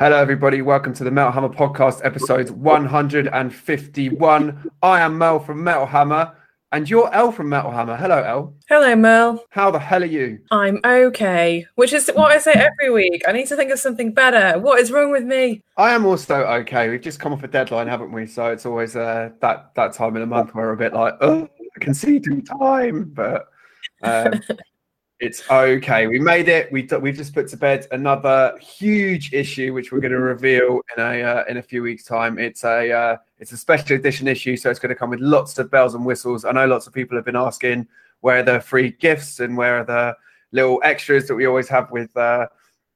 Hello, everybody. Welcome to the Metal Hammer podcast, episode 151. I am Merl from Metal Hammer, and you're El from Metal Hammer. Hello, El. Hello, Merl. How the hell are you? I'm okay, which is what I say every week. I need to think of something better. What is wrong with me? I am also okay. We've just come off a deadline, haven't we? So it's always uh, that that time in the month where we're a bit like, oh, I can see through time, but um, it's okay. We made it. We we've just put to bed another huge issue, which we're going to reveal in a uh, in a few weeks' time. It's a uh, it's a special edition issue, so it's going to come with lots of bells and whistles. I know lots of people have been asking where are the free gifts and where are the little extras that we always have with uh,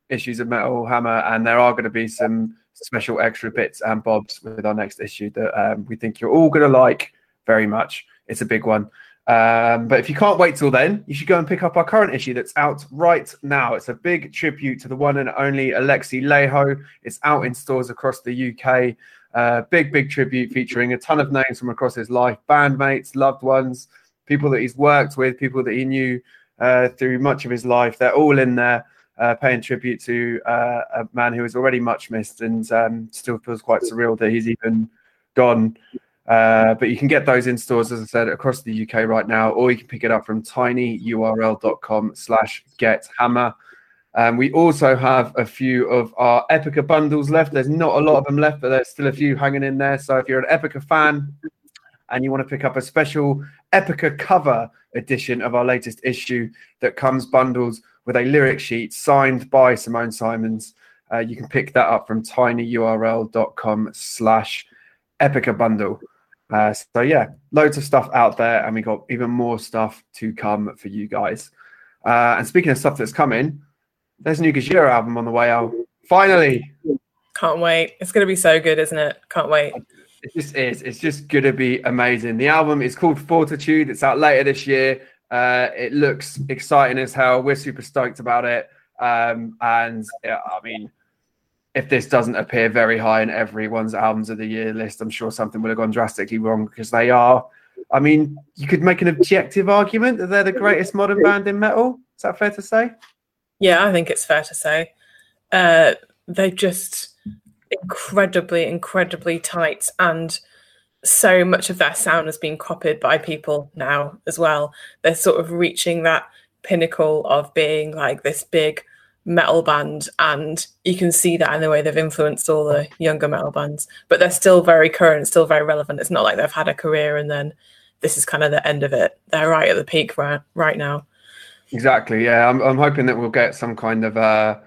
issues of Metal Hammer, and there are going to be some special extra bits and bobs with our next issue that um, we think you're all going to like very much. It's a big one. Um, but if you can't wait till then, you should go and pick up our current issue that's out right now. It's a big tribute to the one and only Alexi Laiho. It's out in stores across the UK. Uh, big, big tribute featuring a ton of names from across his life bandmates, loved ones, people that he's worked with, people that he knew uh, through much of his life. They're all in there uh, paying tribute to uh, a man who is already much missed and um, still feels quite surreal that he's even gone. Uh, but you can get those in stores, as I said, across the UK right now, or you can pick it up from tinyurl.com slash get hammer. Um, we also have a few of our Epica bundles left. There's not a lot of them left, but there's still a few hanging in there. So if you're an Epica fan and you want to pick up a special Epica cover edition of our latest issue that comes bundled with a lyric sheet signed by Simone Simons, uh, you can pick that up from tinyurl.com slash Epica bundle. Uh, so yeah, loads of stuff out there, and we got even more stuff to come for you guys. Uh, and speaking of stuff that's coming, there's a new Gojira album on the way out. Finally, can't wait. It's going to be so good, isn't it? Can't wait. It just is. It's just going to be amazing. The album is called Fortitude. It's out later this year. Uh, it looks exciting as hell. We're super stoked about it. Um, and yeah, I mean, if this doesn't appear very high in everyone's albums of the year list, I'm sure something would have gone drastically wrong because they are. I mean, you could make an objective argument that they're the greatest modern band in metal. Is that fair to say? Yeah, I think it's fair to say. Uh, they're just incredibly, incredibly tight, and so much of their sound has been copied by people now as well. They're sort of reaching that pinnacle of being like this big metal band and you can see that in the way they've influenced all the younger metal bands. But they're still very current still very relevant. It's not like they've had a career and then this is kind of the end of it. They're right at the peak right, right now. Exactly yeah. I'm, I'm hoping that we'll get some kind of uh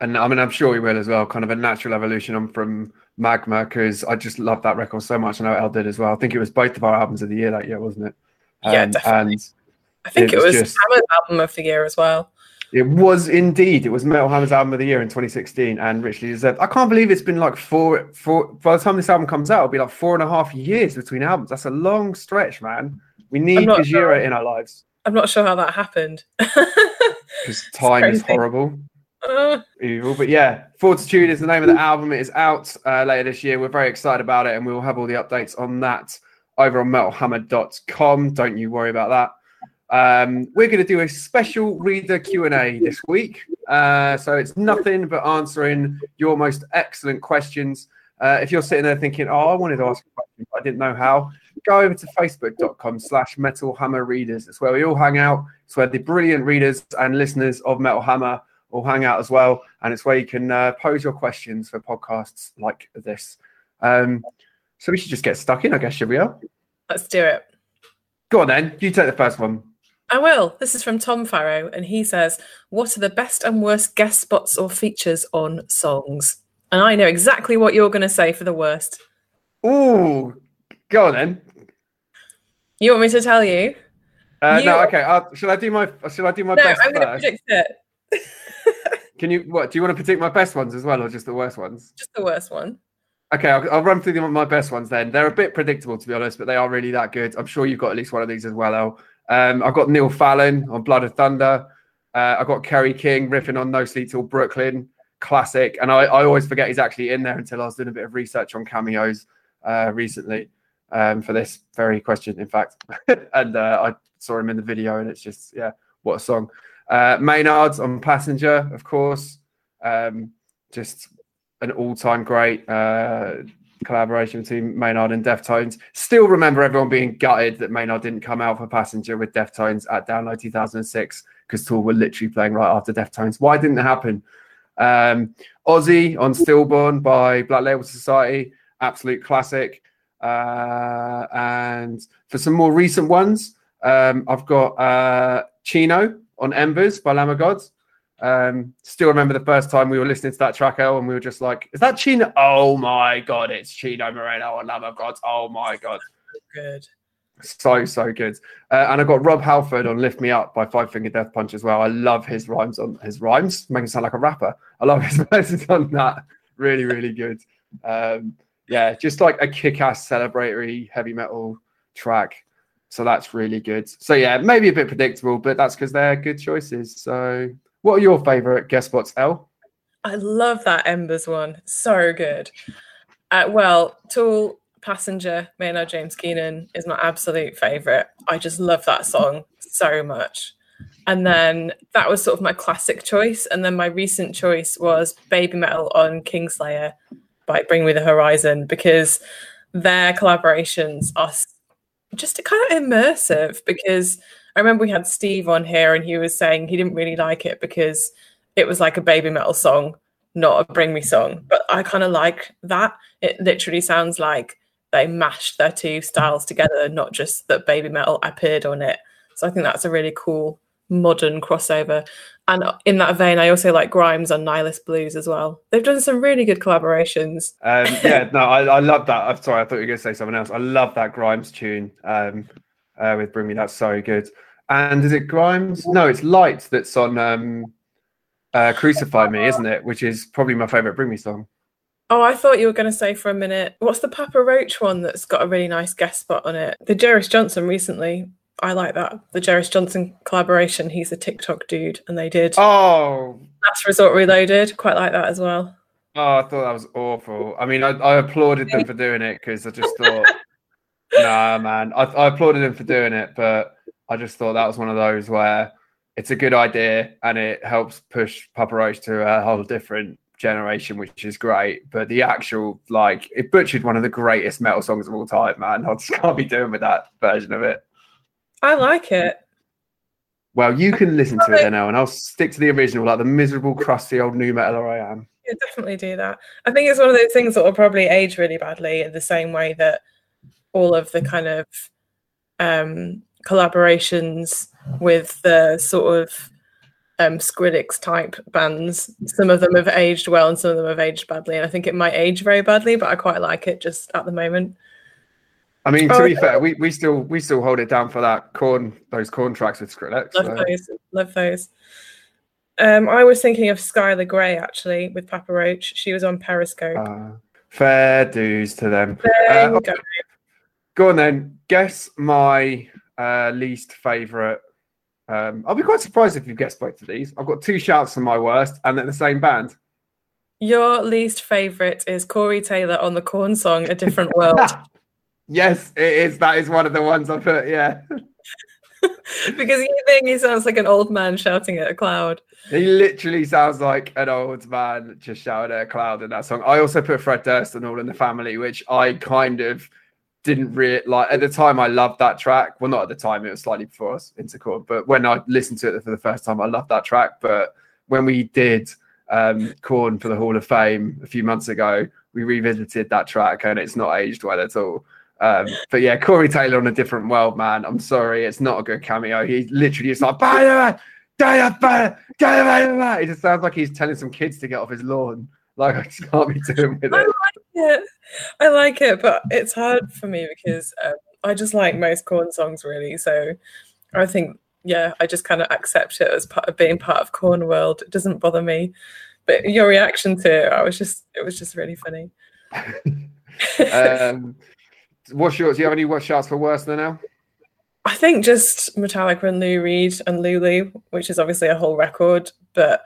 and i mean i'm sure we will as well kind of a natural evolution from magma because i just love that record so much. I know el did as well. I think it was both of our albums of the year that year wasn't it? Um, yeah definitely. and i think it, it was, was just... hammer's album of the year as well it was indeed. It was Metal Hammer's album of the year in 2016, and richly deserved. I can't believe it's been like four, four. By the time this album comes out, it'll be like four and a half years between albums. That's a long stretch, man. We need Gojira sure. in our lives. I'm not sure how that happened. Because time is horrible. Uh. Evil, but yeah, Fortitude is the name of the album. It is out uh, later this year. We're very excited about it, and we will have all the updates on that over on metalhammer.com. Don't you worry about that. Um, we're going to do a special reader Q&A this week. Uh, so it's nothing but answering your most excellent questions. Uh, if you're sitting there thinking, oh, I wanted to ask a question, but I didn't know how, go over to facebook.com slash Metal Hammer Readers. It's where we all hang out. It's where the brilliant readers and listeners of Metal Hammer all hang out as well. And it's where you can uh, pose your questions for podcasts like this. Um, so we should just get stuck in, I guess, should we? Let's do it. Go on then. You take the first one. I will. This is from Tom Farrow, and he says, What are the best and worst guest spots or features on songs? And I know exactly what you're going to say for the worst. Ooh, go on then. You want me to tell you? Uh, you... No, okay. I'll, should I do my? Should I do my no, best I'm going to predict it. Can you? What do you want to predict my best ones as well, or just the worst ones? Just the worst one. Okay, I'll, I'll run through them, my best ones then. They're a bit predictable, to be honest, but they are really that good. I'm sure you've got at least one of these as well, El. Um, I've got Neil Fallon on Blood and Thunder. Uh, I've got Kerry King riffing on No Sleep Till Brooklyn, classic. And I, I, always forget he's actually in there until I was doing a bit of research on cameos uh, recently um, for this very question, in fact. and uh, I saw him in the video, and it's just, yeah, what a song. Uh, Maynard's on Passenger, of course. Um, just an all-time great uh, collaboration between Maynard and Deftones. Still remember everyone being gutted that Maynard didn't come out for Passenger with Deftones at Download 2006 because Tool were literally playing right after Deftones. Why didn't it happen? Um, Ozzy on Stillborn by Black Label Society, absolute classic. Uh, and for some more recent ones, um, I've got uh, Chino on Embers by Lamb of Gods. Um, still remember the first time we were listening to that track, El, and we were just like, "Is that Chino? Oh my god, it's Chino Moreno on Lamb of Gods! Oh my god, Good. so so good." Uh, and I got Rob Halford on "Lift Me Up" by Five Finger Death Punch as well. I love his rhymes on his rhymes, him sound like a rapper. I love his verses on that. Really, really good. Um, yeah, just like a kick-ass celebratory heavy metal track. So that's really good. So yeah, maybe a bit predictable, but that's because they're good choices. So what are your favorite guest spots, El? I love that Embers one. So good. Uh, well, Tool, Passenger, Maynard James Keenan is my absolute favorite. I just love that song so much. And then that was sort of my classic choice. And then my recent choice was Baby Metal on Kingslayer by Bring Me the Horizon because their collaborations are just kind of immersive because I remember we had Steve on here and he was saying he didn't really like it because it was like a baby metal song, not a bring me song. But I kind of like that. It literally sounds like they mashed their two styles together, not just that baby metal appeared on it. So I think that's a really cool modern crossover. And in that vein, I also like Grimes on Nihilist Blues as well. They've done some really good collaborations. Um, yeah, no, I, I love that. I'm sorry, I thought you were going to say something else. I love that Grimes tune um, uh, with Bring Me. That's so good. And is it Grimes? No, it's Light that's on um, uh, Crucify Me, isn't it? Which is probably my favorite Bring Me song. Oh, I thought you were going to say for a minute, what's the Papa Roach one that's got a really nice guest spot on it? The Jeris Johnson recently. I like that. The Jeris Johnson collaboration. He's a TikTok dude, and they did. Oh, Last Resort Reloaded. Quite like that as well. Oh, I thought that was awful. I mean, I, I applauded them for doing it because I just thought, nah, man. I, I applauded them for doing it, but I just thought that was one of those where it's a good idea and it helps push Papa Roach to a whole different generation, which is great. But the actual, like, it butchered one of the greatest metal songs of all time, man. I just can't be doing with that version of it. I like it. Well, you can listen to it then, now, and I'll stick to the original, like the miserable, crusty old new metaler I am. Yeah, definitely do that. I think it's one of those things that will probably age really badly in the same way that all of the kind of um, collaborations with the sort of um, Skrillex type bands. Some of them have aged well and some of them have aged badly. And I think it might age very badly, but I quite like it just at the moment. I mean, to oh, be fair, we, we still we still hold it down for that Korn those Korn tracks with Skrillex. Love so. those. Love those. Um, I was thinking of Skylar Grey actually with Papa Roach. She was on Periscope. Uh, fair dues to them. Uh, go. go on then. Guess my uh, least favorite. Um, I'll be quite surprised if you guessed both of these. I've got two shouts for my worst, and they're the same band. Your least favorite is Corey Taylor on the Korn song "A Different World." yes, it is. That is one of the ones I put. Yeah. because you think he sounds like an old man shouting at a cloud. He literally sounds like an old man just shouting at a cloud in that song. I also put Fred Durst and All in the Family, which I kind of didn't really like at the time. I loved that track. Well, not at the time; it was slightly before us into Korn. But when I listened to it for the first time, I loved that track. But when we did um, Korn for the Hall of Fame a few months ago, we revisited that track, and it's not aged well at all. Um, but yeah, Corey Taylor on a different world, man. I'm sorry, it's not a good cameo. He literally is like, he just sounds like he's telling some kids to get off his lawn. Like I just can't be doing with it it. I like it, but it's hard for me because um, I just like most Korn songs, really. So I think, yeah, I just kind of accept it as part of being part of Korn world. It doesn't bother me. But your reaction to it, I was just, it was just really funny. um, what's yours? Do you have any what shouts for worse than now? I think just Metallica and Lou Reed and Lulu, which is obviously a whole record, but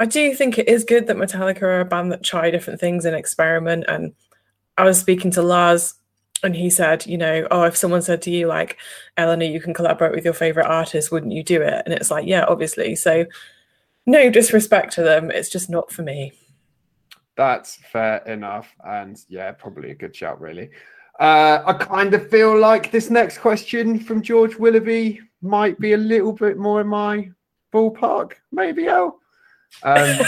I do think it is good that Metallica are a band that try different things and experiment. And I was speaking to Lars and he said, you know, oh, if someone said to you, like, Eleanor, you can collaborate with your favorite artist, wouldn't you do it? And it's like, yeah, obviously. So, no disrespect to them. It's just not for me. That's fair enough. And yeah, probably a good shout, really. Uh, I kind of feel like this next question from George Willoughby might be a little bit more in my ballpark, maybe, El. Um,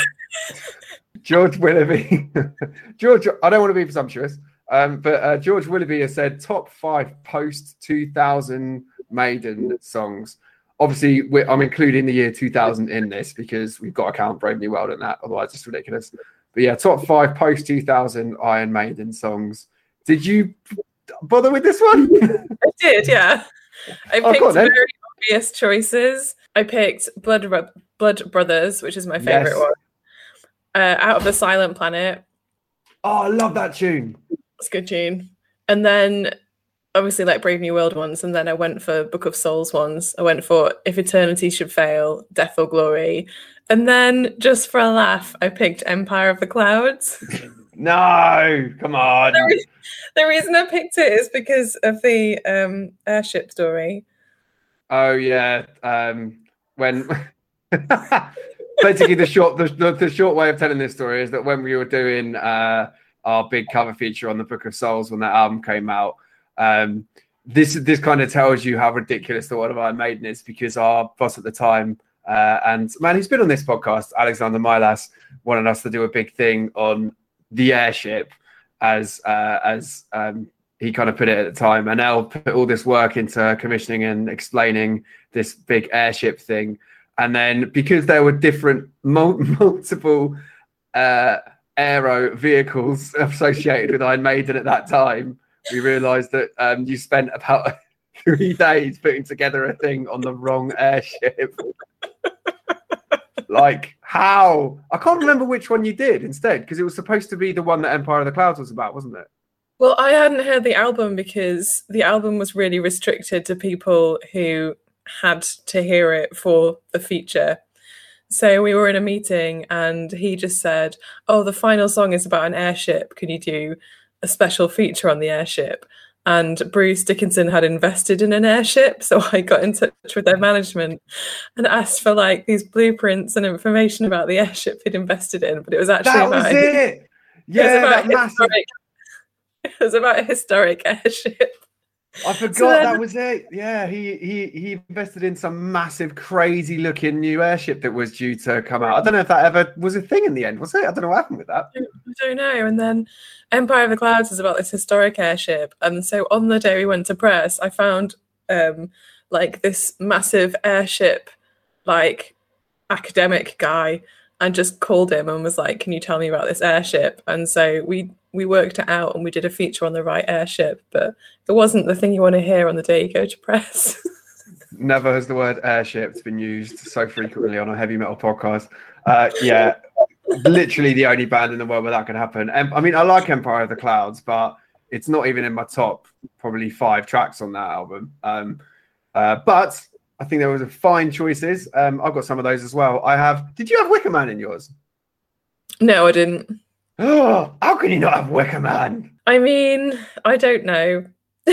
George Willoughby. George, I don't want to be presumptuous, um, but uh, George Willoughby has said top five post 2000 Maiden songs. Obviously, I'm including the year 2000 in this because we've got to count Brave New World in that, otherwise, it's ridiculous. But yeah, top five post 2000 Iron Maiden songs. Did you bother with this one? I did, yeah. I oh, picked on, very obvious choices. I picked Blood Blood Brothers, which is my favorite yes. one uh, Out of the Silent Planet. Oh, I love that tune. It's a good tune. And then obviously like Brave New World ones, and then I went for Book of Souls ones. I went for If Eternity Should Fail, Death or Glory. And then just for a laugh, I picked Empire of the Clouds. no, come on. The, re- the, reason I picked it is because of the um, airship story. Oh yeah. Um, when basically the short the, the, the, short way of telling this story is that when we were doing uh, our big cover feature on the Book of Souls when that album came out, um, this this kind of tells you how ridiculous the What of Iron Maiden is because our boss at the time uh, and man, he's been on this podcast, Alexander Milas, wanted us to do a big thing on the airship as uh, as um, he kind of put it at the time, and El put all this work into commissioning and explaining this big airship thing and then because there were different mul- multiple uh, aero vehicles associated with Iron Maiden at that time, we realised that um, you spent about three days putting together a thing on the wrong airship. like how? I can't remember which one you did instead because it was supposed to be the one that Empire of the Clouds was about, wasn't it? Well, I hadn't heard the album because the album was really restricted to people who had to hear it for the feature. So we were in a meeting and he just said, Oh, the final song is about an airship. Can you do a special feature on the airship? And Bruce Dickinson had invested in an airship. So I got in touch with their management and asked for like these blueprints and information about the airship he'd invested in. But it was actually that was it. Yeah, it was about, historic, it was about a historic airship. I forgot so then, that was it. Yeah, he he he invested in some massive, crazy looking new airship that was due to come out. I don't know if that ever was a thing in the end, was it? I don't know what happened with that. I don't know. And then Empire of the Clouds is about this historic airship. And so on the day we went to press, I found um like this massive airship like academic guy and just called him and was like, "Can you tell me about this airship?" And so we we worked it out and we did a feature on the right airship, but it wasn't the thing you want to hear on the day you go to press. Never has the word airship been used so frequently on a heavy metal podcast. Uh, yeah, literally the only band in the world where that could happen. And I mean, I like Empire of the Clouds, but it's not even in my top probably five tracks on that album. Um, uh, but I think there was a fine choices. Um, I've got some of those as well. I have. Did you have Wicker Man in yours? No, I didn't. Oh, how can you not have Wicker Man? I mean, I don't know.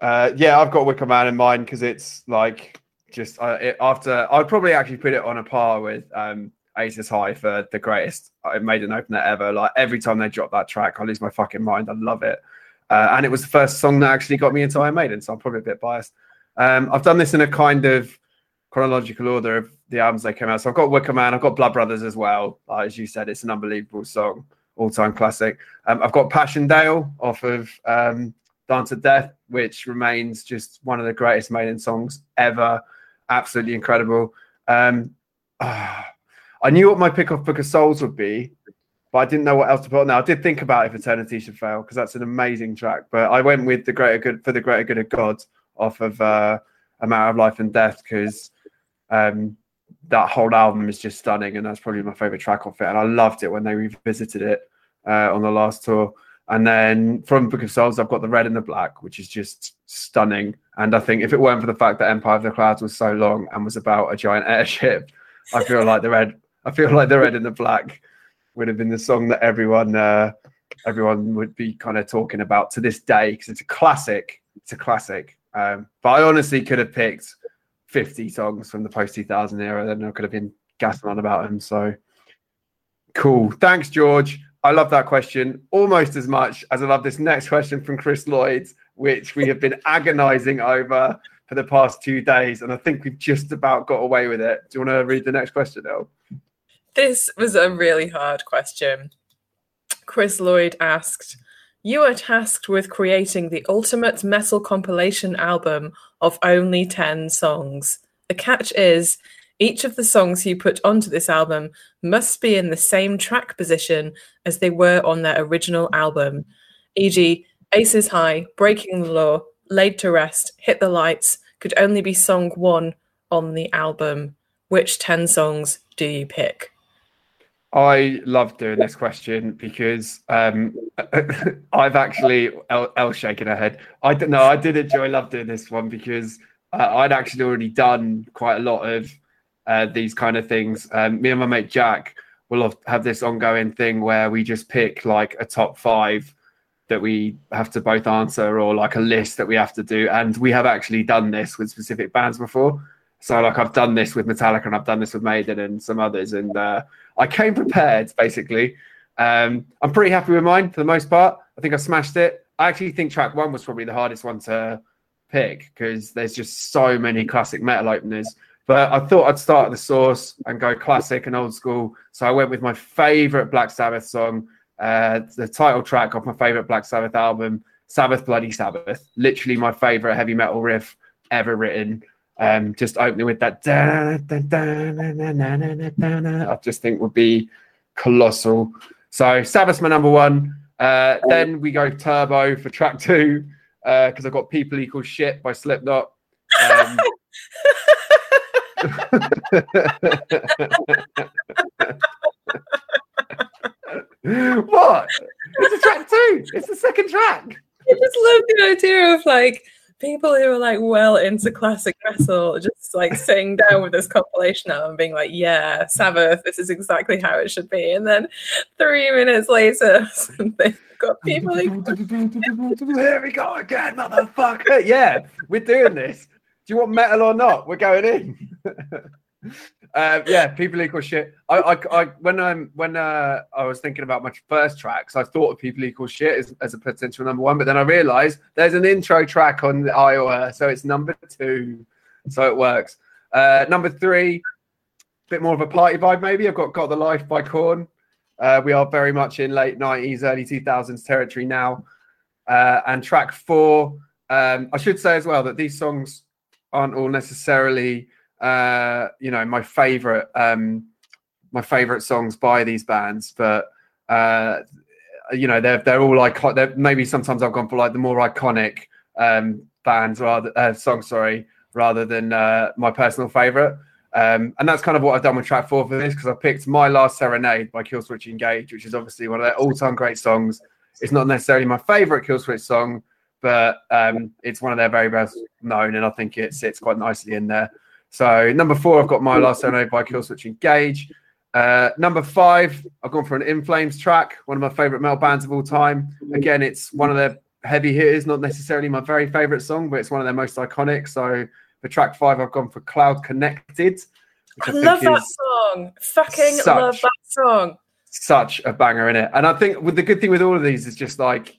uh, yeah, I've got Wicker Man in mind because it's like just uh, it, after I'd probably actually put it on a par with um, Aces High for the greatest I made an opener ever. Like every time they drop that track, I lose my fucking mind. I love it. Uh, and it was the first song that actually got me into Iron Maiden, so I'm probably a bit biased. Um, I've done this in a kind of chronological order of the albums they came out. So I've got Wicker Man, I've got Blood Brothers as well. Uh, as you said, it's an unbelievable song, all time classic. Um, I've got Passchendaele off of um, Dance of Death, which remains just one of the greatest Maiden songs ever. Absolutely incredible. Um, uh, I knew what my pick off Book of Souls would be, but I didn't know what else to put on. I did think about if Eternity should fail because that's an amazing track, but I went with the greater good for the greater good of God off of uh, A Matter of Life and Death because um, that whole album is just stunning, and that's probably my favorite track off it. And I loved it when they revisited it uh, on the last tour. And then from Book of Souls, I've got the red and the black, which is just stunning. And I think if it weren't for the fact that Empire of the Clouds was so long and was about a giant airship, I feel like the red, I feel like the red and the black would have been the song that everyone, uh, everyone would be kind of talking about to this day because it's a classic. It's a classic. Um, but I honestly could have picked 50 songs from the post 2000 era, then I could have been gassing on about them. So Cool. Thanks, George. I love that question almost as much as I love this next question from Chris Lloyd, which we have been agonizing over for the past two days. And I think we've just about got away with it. Do you want to read the next question, El? This was a really hard question. Chris Lloyd asked, You are tasked with creating the ultimate metal compilation album of only 10 songs. The catch is each of the songs you put onto this album must be in the same track position as they were on their original album, e.g., Aces High, Breaking the Law, Laid to Rest, Hit the Lights could only be song one on the album. Which 10 songs do you pick? I love doing this question because um, I've actually El, El shaking her head. I don't know. I did enjoy love doing this one because uh, I'd actually already done quite a lot of uh, these kind of things. Um, me and my mate Jack will have this ongoing thing where we just pick like a top five that we have to both answer or like a list that we have to do. And we have actually done this with specific bands before. So like I've done this with Metallica and I've done this with Maiden and some others. And uh, I came prepared basically. Um, I'm pretty happy with mine for the most part. I think I smashed it. I actually think track one was probably the hardest one to pick because there's just so many classic metal openers. But I thought I'd start at the source and go classic and old school. So I went with my favorite Black Sabbath song, uh, the title track of my favorite Black Sabbath album, Sabbath Bloody Sabbath. Literally my favorite heavy metal riff ever written. Um, just opening with that, I just think would be colossal. So Sabbath's my number one. Uh, then we go Turbo for track two because uh, I've got People Equal Shit by Slipknot. Um, what? It's a track two. It's the second track. I just love the idea of like people who are like well into classic metal just like sitting down with this compilation album being like, yeah, Sabbath, this is exactly how it should be. And then three minutes later, they've got people. Like, Here we go again, motherfucker. Yeah, we're doing this do you want metal or not? We're going in. uh, yeah, people equal shit. I, I, I when I'm when uh, I was thinking about my first tracks, I thought of people equal shit as, as a potential number one, but then I realised there's an intro track on the Iowa, so it's number two, so it works. Uh, number three, bit more of a party vibe, maybe. I've got "Got the Life" by Korn. Uh, we are very much in late '90s, early 2000s territory now. Uh, and track four, um, I should say as well that these songs aren't all necessarily uh, you know my favorite um, my favorite songs by these bands, but uh, you know they're they're all iconic. They're, maybe sometimes I've gone for like the more iconic um, bands rather uh, sorry, rather than uh, my personal favorite. Um, and that's kind of what I've done with track four for this because I picked My Last Serenade by Killswitch Engage, which is obviously one of their all-time great songs. It's not necessarily my favorite Killswitch song, but um, it's one of their very best known, and I think it sits quite nicely in there. So number four, I've got My Last Serenade by Killswitch Engage. Uh, number five, I've gone for an In Flames track, one of my favorite metal bands of all time. Again, it's one of their heavy hitters, not necessarily my very favorite song, but it's one of their most iconic. So for track five, I've gone for Cloud Connected. I, I love that song. Fucking such, love that song. Such a banger in it. And I think with the good thing with all of these is just like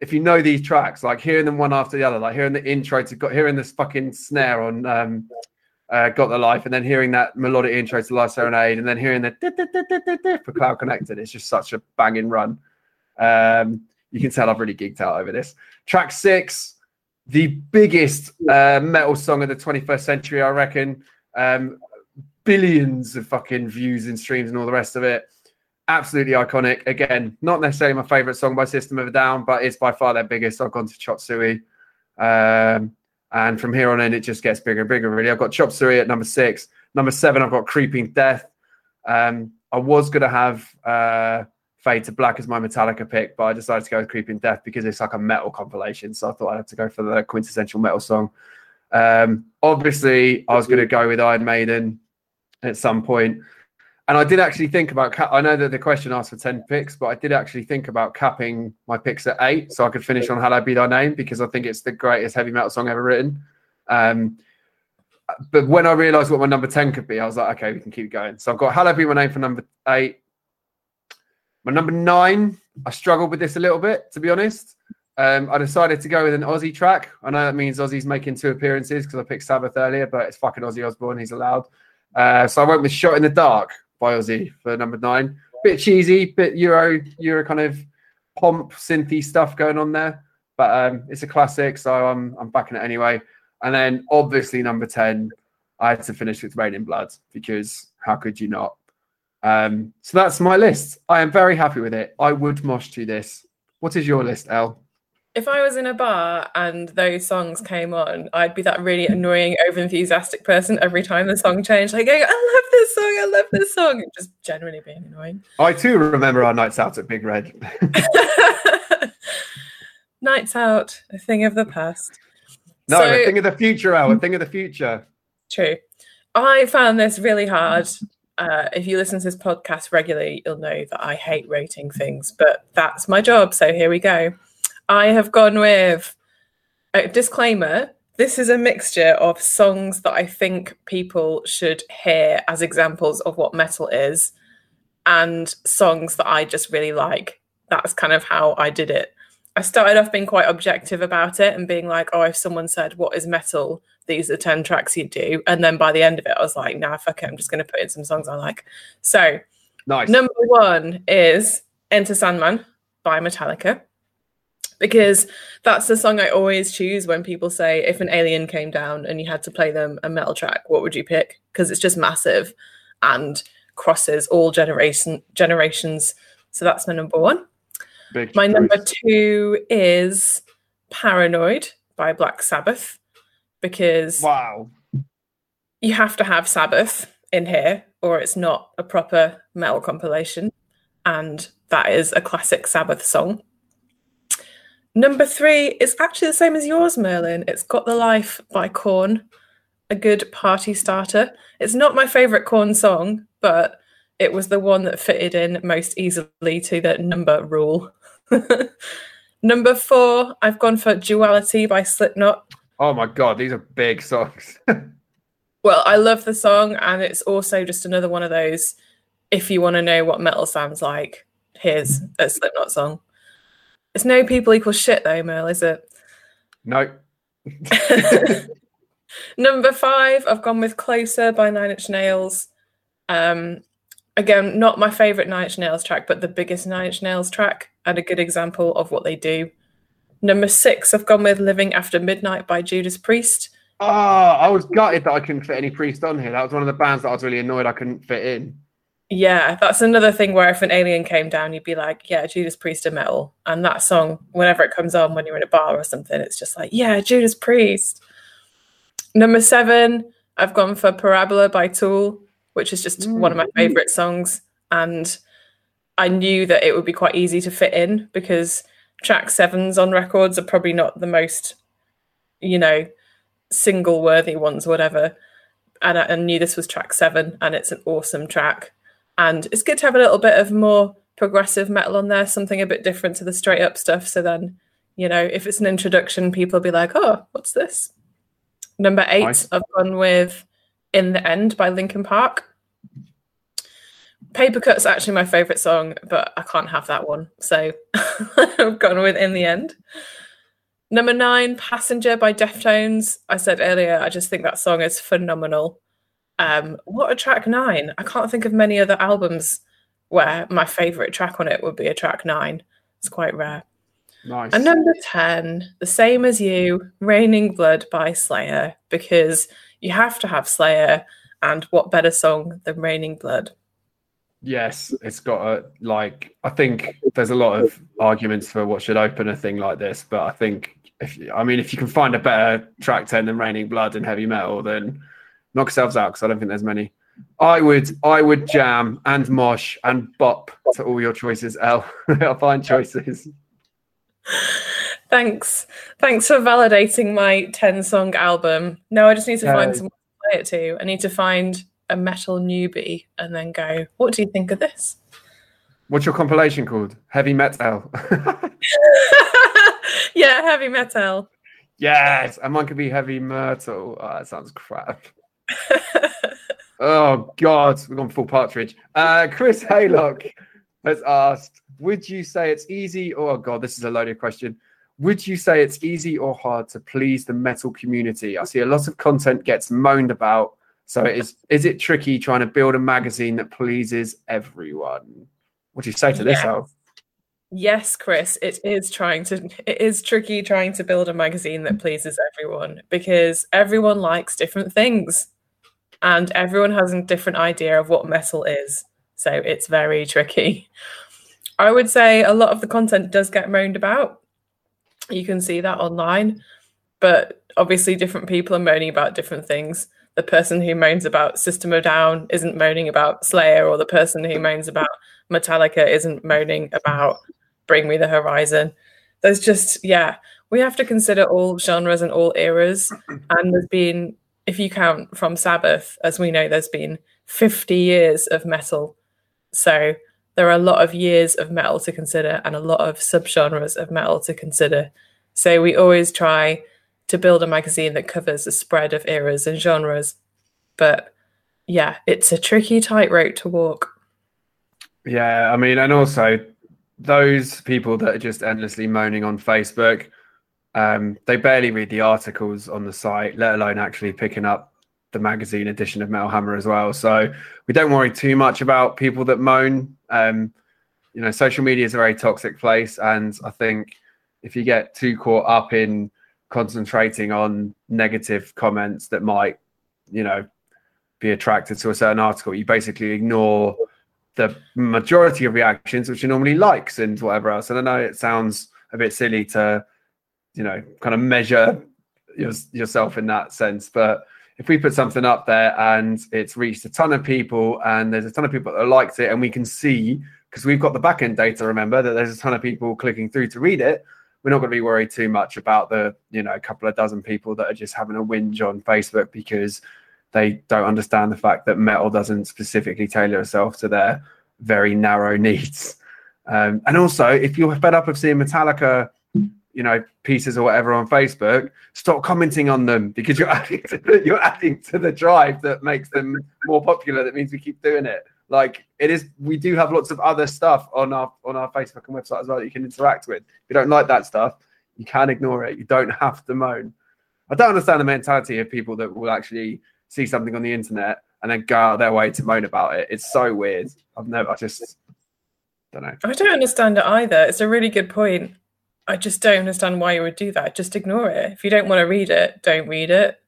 if you know these tracks, like hearing them one after the other, like hearing the intro to got hearing this fucking snare on um, uh, Got the Life, and then hearing that melodic intro to Last Serenade, and then hearing the for Cloud Connected, it's just such a banging run. Um, you can tell I've really geeked out over this. Track six, the biggest uh, metal song of the 21st century, I reckon. Um, billions of fucking views and streams and all the rest of it absolutely iconic. Again, not necessarily my favorite song by System of a Down, but it's by far their biggest. I've gone to Chop Suey. Um, and from here on in, it just gets bigger and bigger, really. I've got Chop Suey at number six. Number seven, I've got Creeping Death. Um, I was going to have uh, Fade to Black as my Metallica pick, but I decided to go with Creeping Death because it's like a metal compilation. So I thought I'd have to go for the quintessential metal song. Um, obviously, I was going to go with Iron Maiden at some point. And I did actually think about. I know that the question asked for ten picks, but I did actually think about capping my picks at eight, so I could finish on "Hallowed Be Thy Name" because I think it's the greatest heavy metal song ever written. Um, but when I realised what my number ten could be, I was like, okay, we can keep going. So I've got "Hallowed Be My Name" for number eight, My number nine, I struggled with this a little bit, to be honest. Um, I decided to go with an Ozzy track. I know that means Ozzy's making two appearances because I picked Sabbath earlier, but it's fucking Ozzy Osbourne. He's allowed. Uh, so I went with "Shot in the Dark" by for number nine. Bit cheesy, bit Euro, Euro kind of pomp, synthy stuff going on there, but um, it's a classic, so I'm I'm backing it anyway. And then obviously number ten, I had to finish with "Raining Blood" because how could you not? Um, so that's my list. I am very happy with it. I would mosh to this. What is your list, El? If I was in a bar and those songs came on, I'd be that really annoying, over enthusiastic person every time the song changed, like going, I love this song, I love this song, just generally being annoying. I too remember our nights out at Big Red. nights out, a thing of the past. No, so, a thing of the future, El, a thing of the future. True. I found this really hard. Uh, if you listen to this podcast regularly, you'll know that I hate rating things, but that's my job. So here we go. I have gone with a disclaimer. This is a mixture of songs that I think people should hear as examples of what metal is and songs that I just really like. That's kind of how I did it. I started off being quite objective about it and being like, oh, if someone said, What is metal? These are 10 tracks you do. And then by the end of it, I was like, Nah, fuck it. I'm just going to put in some songs I like. So, nice. number one is Enter Sandman by Metallica because that's the song I always choose when people say if an alien came down and you had to play them a metal track, what would you pick? Because it's just massive and crosses all generation generations. So that's my number one. Big my choice. number two is Paranoid by Black Sabbath because wow, you have to have Sabbath in here or it's not a proper metal compilation. And that is a classic Sabbath song. Number three is actually the same as yours, Merlin. It's Got the Life by Korn, a good party starter. It's not my favourite Korn song, but it was the one that fitted in most easily to the number rule. number four, I've gone for Duality by Slipknot. Oh my god, these are big songs. well, I love the song, and it's also just another one of those. If you want to know what metal sounds like, here's a Slipknot song. It's no people equal shit though, Merl, is it? No. Number five, I've gone with Closer by Nine Inch Nails. Um, again, not my favorite Nine Inch Nails track, but the biggest Nine Inch Nails track and a good example of what they do. Number six, I've gone with Living After Midnight by Judas Priest. Oh, I was gutted that I couldn't fit any Priest on here. That was one of the bands that I was really annoyed I couldn't fit in. Yeah, that's another thing where if an alien came down, you'd be like, yeah, Judas Priest of metal. And that song, whenever it comes on when you're in a bar or something, it's just like, yeah, Judas Priest. Number seven, I've gone for Parabola by Tool, which is just mm. one of my favorite songs. And I knew that it would be quite easy to fit in because track sevens on records are probably not the most, you know, single worthy ones, whatever. And I, I knew this was track seven, and it's an awesome track. And it's good to have a little bit of more progressive metal on there, something a bit different to the straight up stuff. So then, you know, if it's an introduction, people will be like, oh, what's this? Number eight, nice. I've gone with In the End by Linkin Park. Paper Cut's actually my favourite song, but I can't have that one. So I've gone with In the End. Number nine, Passenger by Deftones. I said earlier, I just think that song is phenomenal. Um, what a track nine! I can't think of many other albums where my favorite track on it would be a track nine. It's quite rare. Nice. And number 10, the same as you, Raining Blood by Slayer, because you have to have Slayer, and what better song than Raining Blood? Yes, it's got a like. I think there's a lot of arguments for what should open a thing like this, but I think if I mean if you can find a better track ten than Raining Blood in heavy metal, then knock yourselves out because I don't think there's many. I would I would jam and mosh and bop to all your choices, El. I'll find choices. Thanks. Thanks for validating my 10 song album. No, I just need to find someone to play it to. I need to find a metal newbie and then go, what do you think of this? What's your compilation called? Heavy metal. yeah, heavy metal. Yes, and mine could be heavy metal. Oh, that sounds crap oh God, we've gone full partridge. Uh, Chris Haylock, has asked, would you say it's easy or oh god, this is a loaded question. Would you say it's easy or hard to please the metal community? I see a lot of content gets moaned about. So is is it tricky trying to build a magazine that pleases everyone? What do you say to this, El? Yes, Chris, it is trying to it is tricky trying to build a magazine that pleases everyone because everyone likes different things and everyone has a different idea of what metal is. So it's very tricky. I would say a lot of the content does get moaned about. You can see that online, but obviously different people are moaning about different things. The person who moans about System of Down isn't moaning about Slayer, or the person who moans about Metallica isn't moaning about Bring Me the Horizon. There's just, yeah, we have to consider all genres and all eras. And there's been, if you count from Sabbath, as we know, there's been 50 years of metal. So there are a lot of years of metal to consider and a lot of subgenres of metal to consider. So we always try to build a magazine that covers a spread of eras and genres. But yeah, it's a tricky tightrope to walk. Yeah, I mean, and also those people that are just endlessly moaning on Facebook, um, they barely read the articles on the site, let alone actually picking up the magazine edition of Metal Hammer as well. So we don't worry too much about people that moan. Um, you know, social media is a very toxic place, and I think if you get too caught up in concentrating on negative comments that might, you know, be attracted to a certain article, you basically ignore the majority of reactions, which are normally likes and whatever else. And I know it sounds a bit silly to, you know, kind of measure your, yourself in that sense, but if we put something up there and it's reached a ton of people and there's a ton of people that liked it and we can see because we've got the back end data remember that there's a ton of people clicking through to read it we're not going to be worried too much about the you know a couple of dozen people that are just having a whinge on facebook because they don't understand the fact that metal doesn't specifically tailor itself to their very narrow needs. Um, and also, if you're fed up of seeing Metallica, you know, pieces or whatever on Facebook, stop commenting on them because you're adding to the, you're adding to the drive that makes them more popular. That means we keep doing it. Like it is, we do have lots of other stuff on our on our Facebook and website as well that you can interact with. If you don't like that stuff, you can ignore it. You don't have to moan. I don't understand the mentality of people that will actually see something on the internet and then go out their way to moan about it. It's so weird. I've never, I just don't know. I don't understand it either. It's a really good point. I just don't understand why you would do that. Just ignore it. If you don't want to read it, don't read it.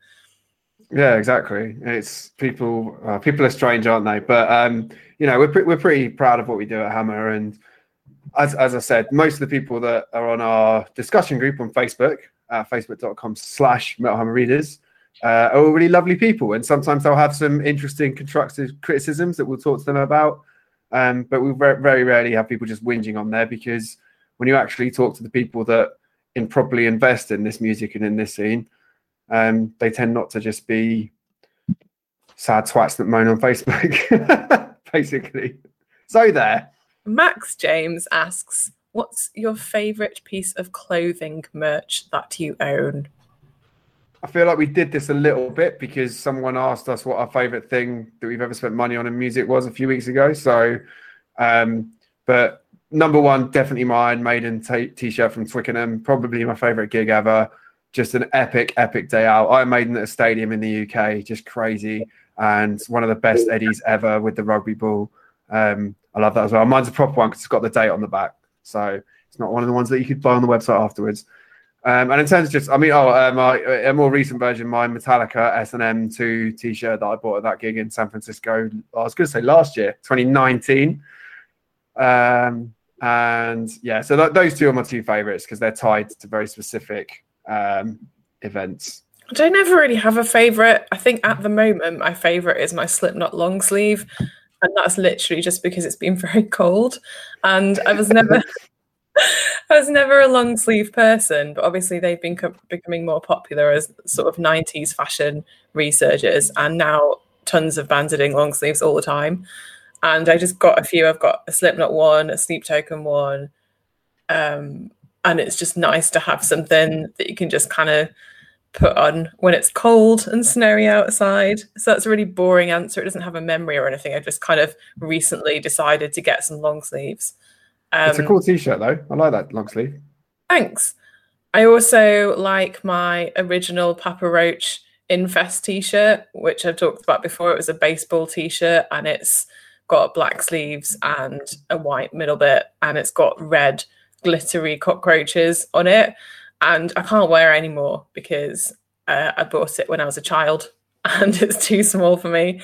Yeah, exactly. It's people. Uh, people are strange, aren't they? But um, you know, we're pre- we're pretty proud of what we do at Hammer, and as as I said, most of the people that are on our discussion group on Facebook, uh, facebook.com/slash Metal Hammer Readers, uh, are all really lovely people. And sometimes they'll have some interesting constructive criticisms that we'll talk to them about. Um, but we very, very rarely have people just whinging on there because when you actually talk to the people that improperly invest in this music and in this scene, um, they tend not to just be sad twats that moan on Facebook, basically. So there. Max James asks, "What's your favorite piece of clothing merch that you own?" I feel like we did this a little bit because someone asked us what our favorite thing that we've ever spent money on in music was a few weeks ago. So, um, but number one, definitely mine. Maiden t- shirt from Twickenham, probably my favorite gig ever. Just an epic, epic day out. Iron Maiden at a stadium in the UK, just crazy, and one of the best eddies ever with the rugby ball. Um, I love that as well. Mine's a proper one because it's got the date on the back, so it's not one of the ones that you could buy on the website afterwards. Um, and in terms of just, I mean, oh, um, a more recent version, my Metallica S and M two T-shirt that I bought at that gig in San Francisco. I was going to say last year, 2019. Um, and yeah, so th- those two are my two favorites because they're tied to very specific um, events. I don't ever really have a favorite. I think at the moment, my favorite is my Slipknot long sleeve, and that's literally just because it's been very cold, and I was never. I was never a long sleeve person, but obviously they've been co- becoming more popular as sort of 90s fashion researchers, and now tons of bands are doing long sleeves all the time. And I just got a few. I've got a Slipknot one, a Sleep Token one, um, and it's just nice to have something that you can just kind of put on when it's cold and snowy outside. So that's a really boring answer. It doesn't have a memory or anything. I just kind of recently decided to get some long sleeves. Um, it's a um, cool t-shirt though. I like that long sleeve. Thanks. I also like my original Papa Roach Infest t-shirt, which I've talked about before. It was a baseball t-shirt and it's got black sleeves and a white middle bit and it's got red glittery cockroaches on it and I can't wear it anymore because uh, I bought it when I was a child and it's too small for me.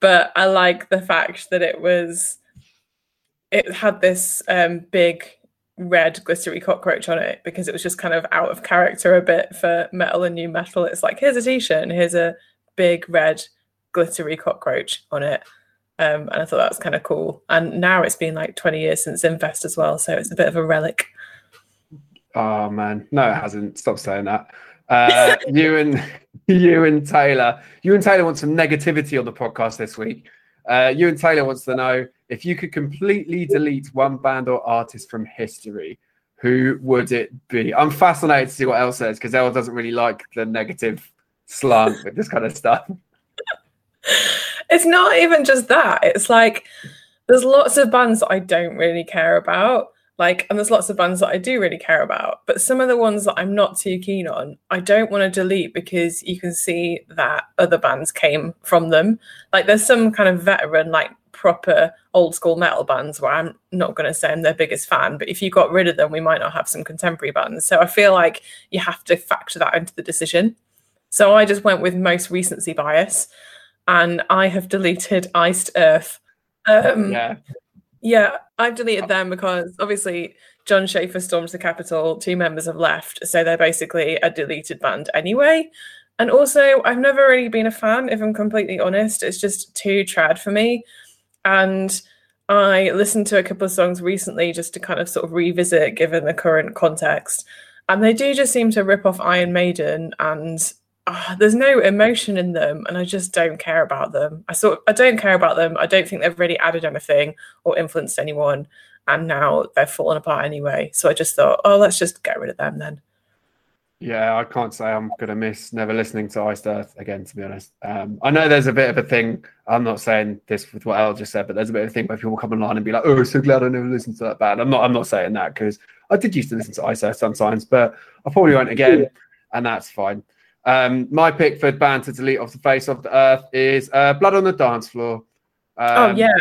But I like the fact that it was, it had this um, big red glittery cockroach on it because it was just kind of out of character a bit for metal and nu metal. It's like, here's a t shirt and here's a big red glittery cockroach on it. Um, and I thought that was kind of cool. And now it's been like 20 years since Infest as well. So it's a bit of a relic. Oh man, no, it hasn't. Stop saying that. Uh, you and you and Taylor, you and Taylor want some negativity on the podcast this week. Uh, you and Taylor wants to know if you could completely delete one band or artist from history, who would it be? I'm fascinated to see what El says because El doesn't really like the negative slant with this kind of stuff. It's not even just that. It's like there's lots of bands that I don't really care about like, and there's lots of bands that I do really care about, but some of the ones that I'm not too keen on, I don't want to delete because you can see that other bands came from them. Like, there's some kind of veteran, like proper old school metal bands where I'm not going to say I'm their biggest fan, but if you got rid of them, we might not have some contemporary bands. So I feel like you have to factor that into the decision. So I just went with most recency bias and I have deleted Iced Earth. Um, yeah. Yeah, I've deleted them because obviously Jon Schaffer storms the Capitol, two members have left, so they're basically a deleted band anyway. And also, I've never really been a fan, if I'm completely honest. It's just too trad for me. And I listened to a couple of songs recently just to kind of sort of revisit given the current context. And they do just seem to rip off Iron Maiden and oh, there's no emotion in them and I just don't care about them. I sort I don't care about them. I don't think they've really added anything or influenced anyone. And now they're falling apart anyway. So I just thought, oh, let's just get rid of them then. Yeah, I can't say I'm gonna miss never listening to Iced Earth again, to be honest. Um, I know there's a bit of a thing. I'm not saying this with what El just said, but there's a bit of a thing where people come online and be like, "Oh, so glad I never listened to that band." I'm not. I'm not saying that because I did used to listen to Iced Earth sometimes, but I probably won't again, and that's fine. Um, my pick for band to delete off the face of the earth is uh, Blood on the Dance Floor. Oh, um, oh yeah,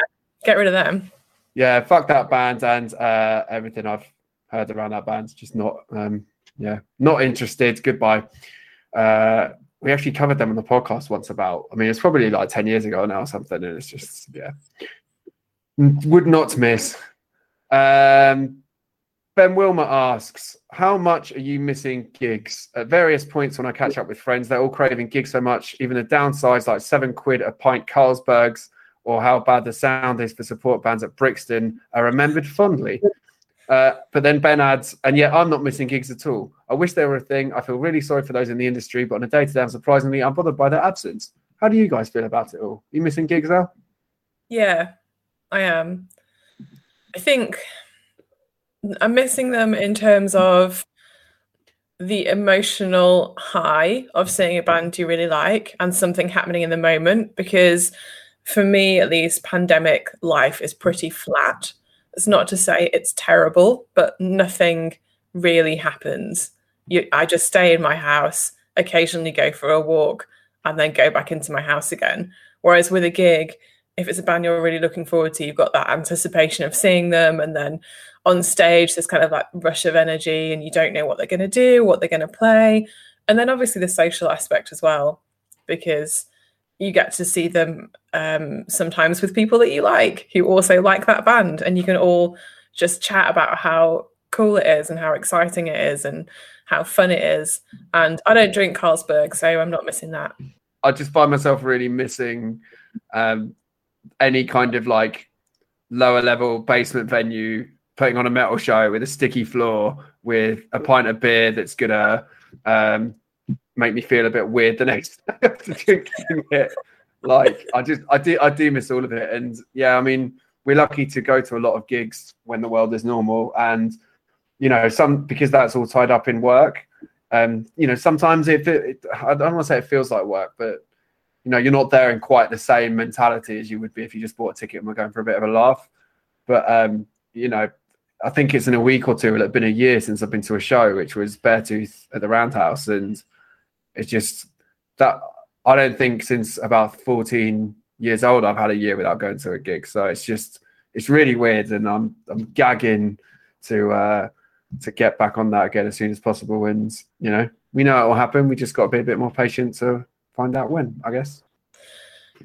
get rid of them. Yeah, fuck that band and uh, everything I've heard around that band. Just not, um, yeah, not interested. Goodbye. Uh, we actually covered them on the podcast once about. I mean, it's probably like ten years ago now or something, and it's just yeah, would not miss. Um, Ben Wilmer asks, How much are you missing gigs? At various points when I catch up with friends, they're all craving gigs so much, even the downsides like seven quid a pint Carlsbergs or how bad the sound is for support bands at Brixton are remembered fondly. Uh, but then Ben adds, and yet I'm not missing gigs at all. I wish they were a thing. I feel really sorry for those in the industry, but on a day to day, I'm surprisingly unbothered by their absence. How do you guys feel about it all? Are you missing gigs, El? Yeah, I am. I think I'm missing them in terms of the emotional high of seeing a band you really like and something happening in the moment because for me at least pandemic life is pretty flat. It's not to say it's terrible but nothing really happens. You, i just stay in my house occasionally go for a walk and then go back into my house again. Whereas with a gig if it's a band you're really looking forward to you've got that anticipation of seeing them and then on stage there's kind of like rush of energy and you don't know what they're going to do what they're going to play. And then obviously the social aspect as well because you get to see them um, sometimes with people that you like who also like that band. And you can all just chat about how cool it is and how exciting it is and how fun it is. And i don't drink carlsberg so i'm not missing that. I just find myself really missing um, any kind of like lower level basement venue putting on a metal show with a sticky floor with a pint of beer that's gonna um, make me feel a bit weird the next. Like I just I do I do miss all of it. And yeah, I mean, we're lucky to go to a lot of gigs when the world is normal and you know, some because that's all tied up in work. um, you know, sometimes if it, it, I don't want to say it feels like work, but you know, you're not there in quite the same mentality as you would be if you just bought a ticket and we're going for a bit of a laugh. But um, you know, I think it's in a week or two. It'll have been a year since I've been to a show, which was Beartooth at the Roundhouse, and it's just that I don't think since about 14 years old I've had a year without going to a gig. So it's just it's really weird, and I'm I'm gagging to uh, to get back on that again as soon as possible. And you know, we know it will happen. We just got to be a bit more patient to find out when, I guess.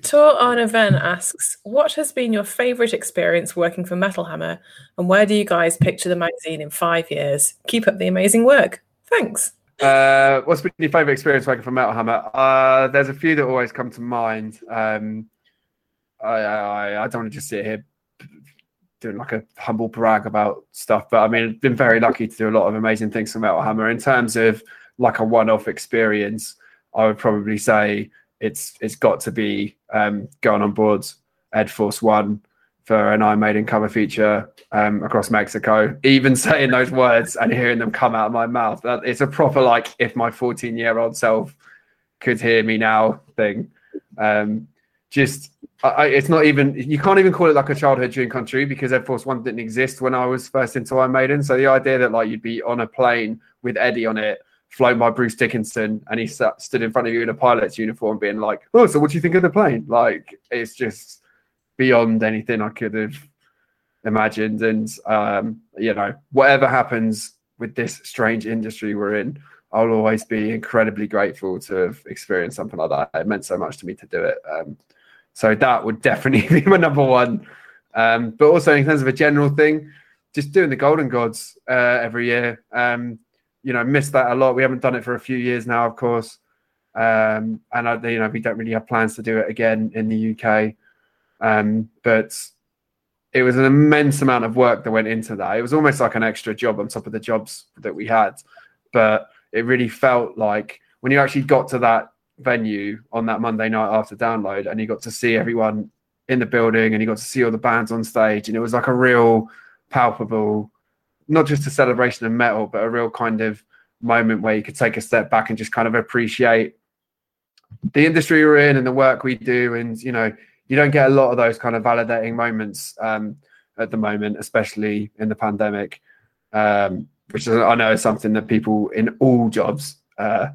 Tor Arnaven asks, What has been your favourite experience working for Metal Hammer, and where do you guys picture the magazine in five years? Keep up the amazing work. Thanks. Uh, what's been your favourite experience working for Metal Hammer? Uh, there's a few that always come to mind. Um, I, I, I don't want to just sit here doing like a humble brag about stuff, but I mean, I've been very lucky to do a lot of amazing things for Metal Hammer. In terms of like a one-off experience, I would probably say it's it's got to be um, going on board Ed Force One for an Iron Maiden cover feature um, across Mexico. Even saying those words and hearing them come out of my mouth, that it's a proper like if my 14 year old self could hear me now thing. Um, just I, it's not even you can't even call it like a childhood dream come true because Ed Force One didn't exist when I was first into Iron Maiden. So the idea that like you'd be on a plane with Eddie on it flown by Bruce Dickinson and he sat, stood in front of you in a pilot's uniform being like, oh, so what do you think of the plane? Like, it's just beyond anything I could have imagined. And, um, you know, whatever happens with this strange industry we're in, I'll always be incredibly grateful to have experienced something like that. It meant so much to me to do it. Um, so that would definitely be my number one. Um, but also in terms of a general thing, just doing the Golden Gods uh, every year. Um, you know, missed that a lot. We haven't done it for a few years now, of course. Um, and I, you know, we don't really have plans to do it again in the UK. Um, but it was an immense amount of work that went into that. It was almost like an extra job on top of the jobs that we had. But it really felt like when you actually got to that venue on that Monday night after download and you got to see everyone in the building and you got to see all the bands on stage and it was like a real palpable not just a celebration of metal, but a real kind of moment where you could take a step back and just kind of appreciate the industry we're in and the work we do. And, you know, you don't get a lot of those kind of validating moments um, at the moment, especially in the pandemic, um, which is, I know is something that people in all jobs uh,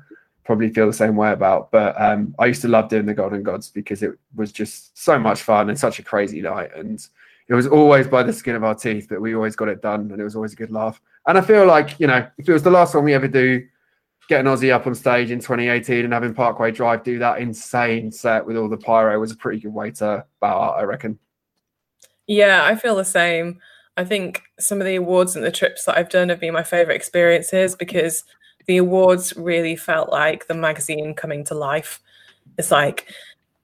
probably feel the same way about. But um, I used to love doing the Golden Gods because it was just so much fun and such a crazy night. And it was always by the skin of our teeth, but we always got it done, and it was always a good laugh. And I feel like you know, if it was the last one we ever do, getting Ozzy up on stage in 2018 and having Parkway Drive do that insane set with all the pyro was a pretty good way to bow out, I reckon. Yeah, I feel the same. I think some of the awards and the trips that I've done have been my favorite experiences because the awards really felt like the magazine coming to life. It's like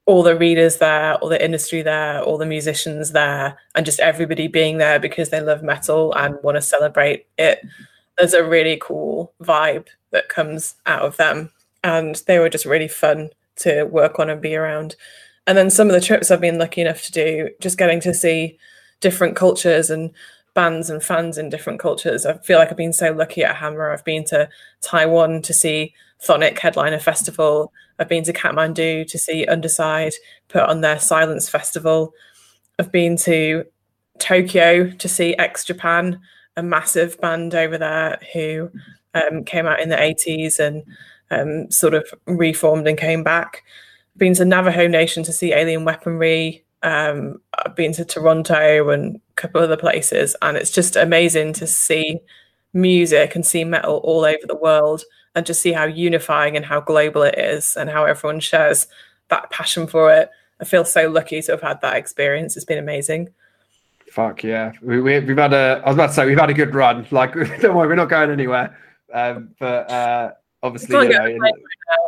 all the readers there, all the industry there, all the musicians there, and just everybody being there because they love metal and want to celebrate it. There's a really cool vibe that comes out of them. And they were just really fun to work on and be around. And then some of the trips I've been lucky enough to do, just getting to see different cultures and bands and fans in different cultures. I feel like I've been so lucky at Hammer. I've been to Taiwan to see Chthonic headliner festival I've been to Kathmandu to see Underside put on their Silence Festival. I've been to Tokyo to see X Japan, a massive band over there who um, came out in the 80s and um, sort of reformed and came back. I've been to Navajo Nation to see Alien Weaponry. Um, I've been to Toronto and a couple other places, and it's just amazing to see music and see metal all over the world and just see how unifying and how global it is and how everyone shares that passion for it. I feel so lucky to have had that experience. It's been amazing. Fuck yeah, we, we, have had a. I was about to say we've had a good run. Like, don't worry, we're not going anywhere. Um, but uh, obviously, you know, right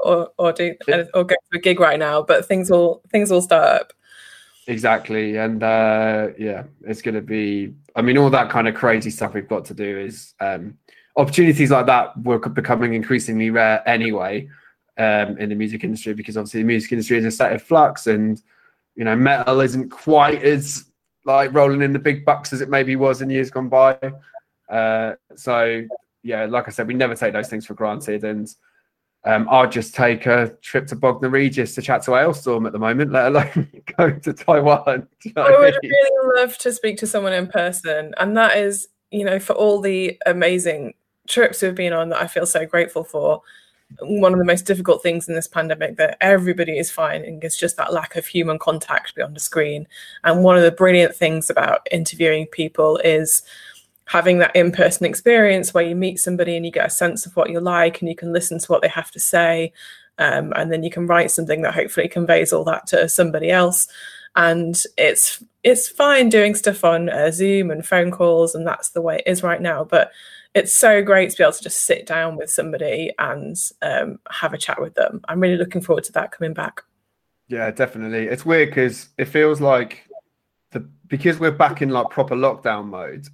or or do or go to a gig right now. But things will things will start up. Exactly, and uh, yeah, it's going to be. I mean, all that kind of crazy stuff we've got to do is um, opportunities like that were becoming increasingly rare anyway um, in the music industry because obviously the music industry is a state of flux and you know metal isn't quite as like rolling in the big bucks as it maybe was in years gone by uh, so yeah, like I said, we never take those things for granted. And um, I'd just take a trip to Bognor Regis to chat to Alestorm at the moment, let alone go to Taiwan. You know I would I mean? really love to speak to someone in person. And that is, you know, for all the amazing trips we've been on that I feel so grateful for. One of the most difficult things in this pandemic that everybody is finding is just that lack of human contact beyond a screen. And one of the brilliant things about interviewing people is having that in-person experience where you meet somebody and you get a sense of what you like and you can listen to what they have to say um, and then you can write something that hopefully conveys all that to somebody else and it's it's fine doing stuff on uh, zoom and phone calls and that's the way it is right now but it's so great to be able to just sit down with somebody and um, have a chat with them. I'm really looking forward to that coming back. Yeah definitely. It's weird because it feels like the because we're back in like proper lockdown mode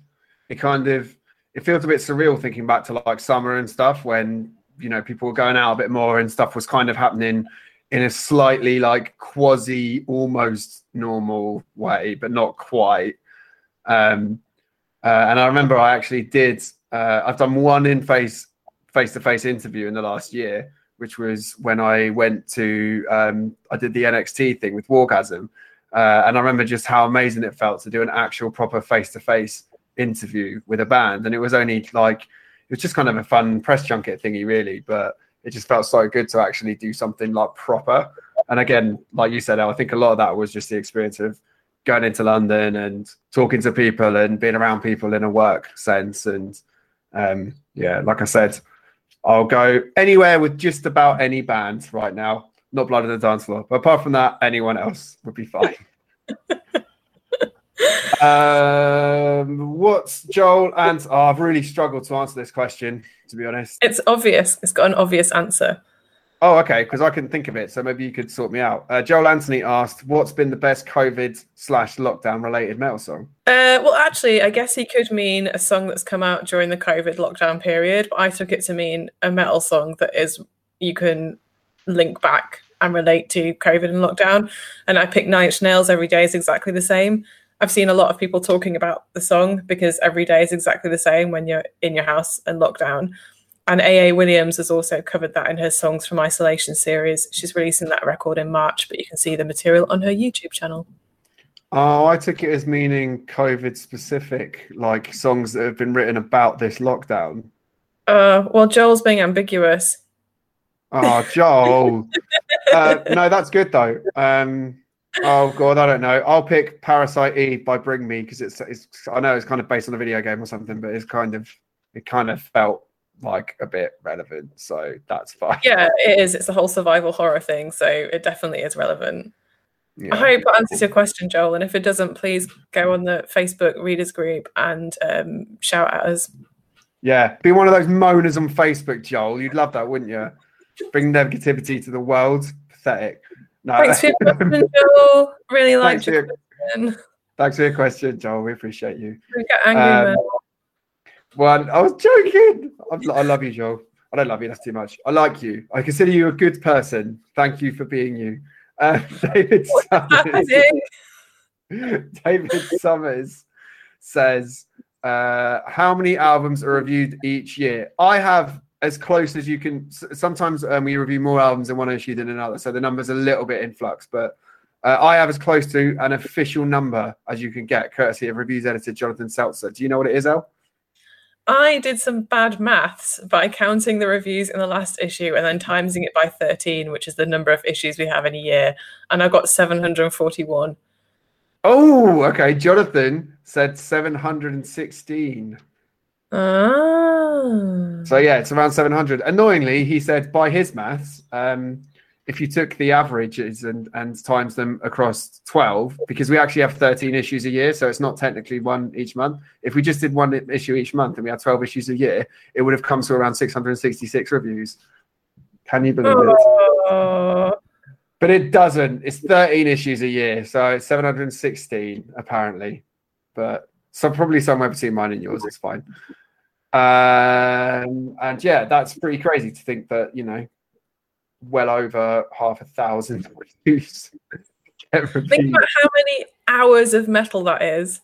it kind of it feels a bit surreal thinking back to like summer and stuff when you know people were going out a bit more and stuff was kind of happening in a slightly like quasi almost normal way but not quite. Um uh, and i remember i actually did uh, i've done one in face face to face interview in the last year which was when i went to um i did the nxt thing with wargasm uh, and i remember just how amazing it felt to do an actual proper face to face interview with a band, and it was only like it was just kind of a fun press junket thingy, really. But it just felt so good to actually do something like proper. And again, like you said, I think a lot of that was just the experience of going into London and talking to people and being around people in a work sense. And um, yeah, like I said, I'll go anywhere with just about any band right now. Not Blood on the Dance Floor, but apart from that, anyone else would be fine. um, what's Joel and oh, I've really struggled to answer this question, to be honest. It's obvious. It's got an obvious answer. Oh, okay, because I couldn't think of it. So maybe you could sort me out. Uh, Joel Anthony asked, "What's been the best COVID slash lockdown related metal song?" Uh, well, actually, I guess he could mean a song that's come out during the COVID lockdown period, but I took it to mean a metal song that is you can link back and relate to COVID and lockdown. And I picked Nine Inch Nails. Every day is exactly the same. I've seen a lot of people talking about the song because every day is exactly the same when you're in your house and lockdown. And AA Williams has also covered that in her Songs from Isolation series. She's releasing that record in March, but you can see the material on her YouTube channel. Oh, I took it as meaning COVID specific, like songs that have been written about this lockdown. Uh, well, Joel's being ambiguous. Oh, Joel. uh, no, that's good though. Um, oh god, I don't know. I'll pick Parasite Eve by Bring Me because it's it's I know it's kind of based on a video game or something, but it's kind of it kind of felt like a bit relevant, so that's fine. Yeah, it is. It's a whole survival horror thing, so it definitely is relevant. Yeah. I hope that answers your question, Joel. And if it doesn't, please go on the Facebook readers group and um, shout at us. Yeah, be one of those moaners on Facebook, Joel. You'd love that, wouldn't you? Bring negativity to the world. Pathetic. No. Thanks for your question, Joel. Really liked your question. Thanks for your question, Joel. We appreciate you. We get angry, um, One, I was joking. I love you, Joel. I don't love you. That's too much. I like you. I consider you a good person. Thank you for being you. Uh, David Summers. David Summers says, uh, "How many albums are reviewed each year?" I have as close as you can. Sometimes um, we review more albums in one issue than another, so the number's a little bit in flux. But uh, I have as close to an official number as you can get, courtesy of reviews editor Jonathan Selzer. Do you know what it is, El? I did some bad maths by counting the reviews in the last issue and then timesing it by 13, which is the number of issues we have in a year. And I got 741. Oh, okay. Jonathan said 716. Oh. So yeah, it's around 700. Annoyingly, he said by his maths, um, if you took the averages and, and times them across 12, because we actually have 13 issues a year, so it's not technically one each month. If we just did one issue each month and we had 12 issues a year, it would have come to around 666 reviews. Can you believe it? But it doesn't. It's 13 issues a year, so it's 716 apparently. But so probably somewhere between mine and yours. It's fine. Um, and yeah, that's pretty crazy to think that you know, well over half a thousand reviews. Think about how many hours of metal that is.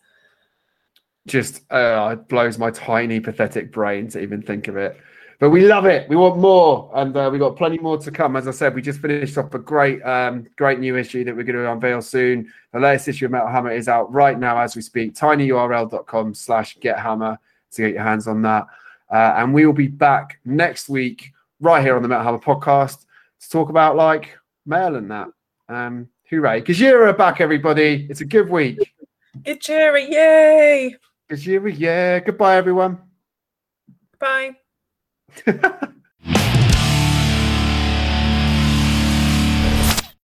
just uh, it blows my tiny pathetic brain to even think of it. But we love it. We want more, and uh, we got plenty more to come. As I said, we just finished off a great, um, great new issue that we're going to unveil soon. The latest issue of Metal Hammer is out right now as we speak. tinyurl.com slash get hammer to get your hands on that. Uh, and we will be back next week right here on the Metal Hammer podcast to talk about like mail and that. Um, hooray. Gojira back, everybody. It's a good week. Gojira, yay! Gojira, yeah. Goodbye, everyone. Bye.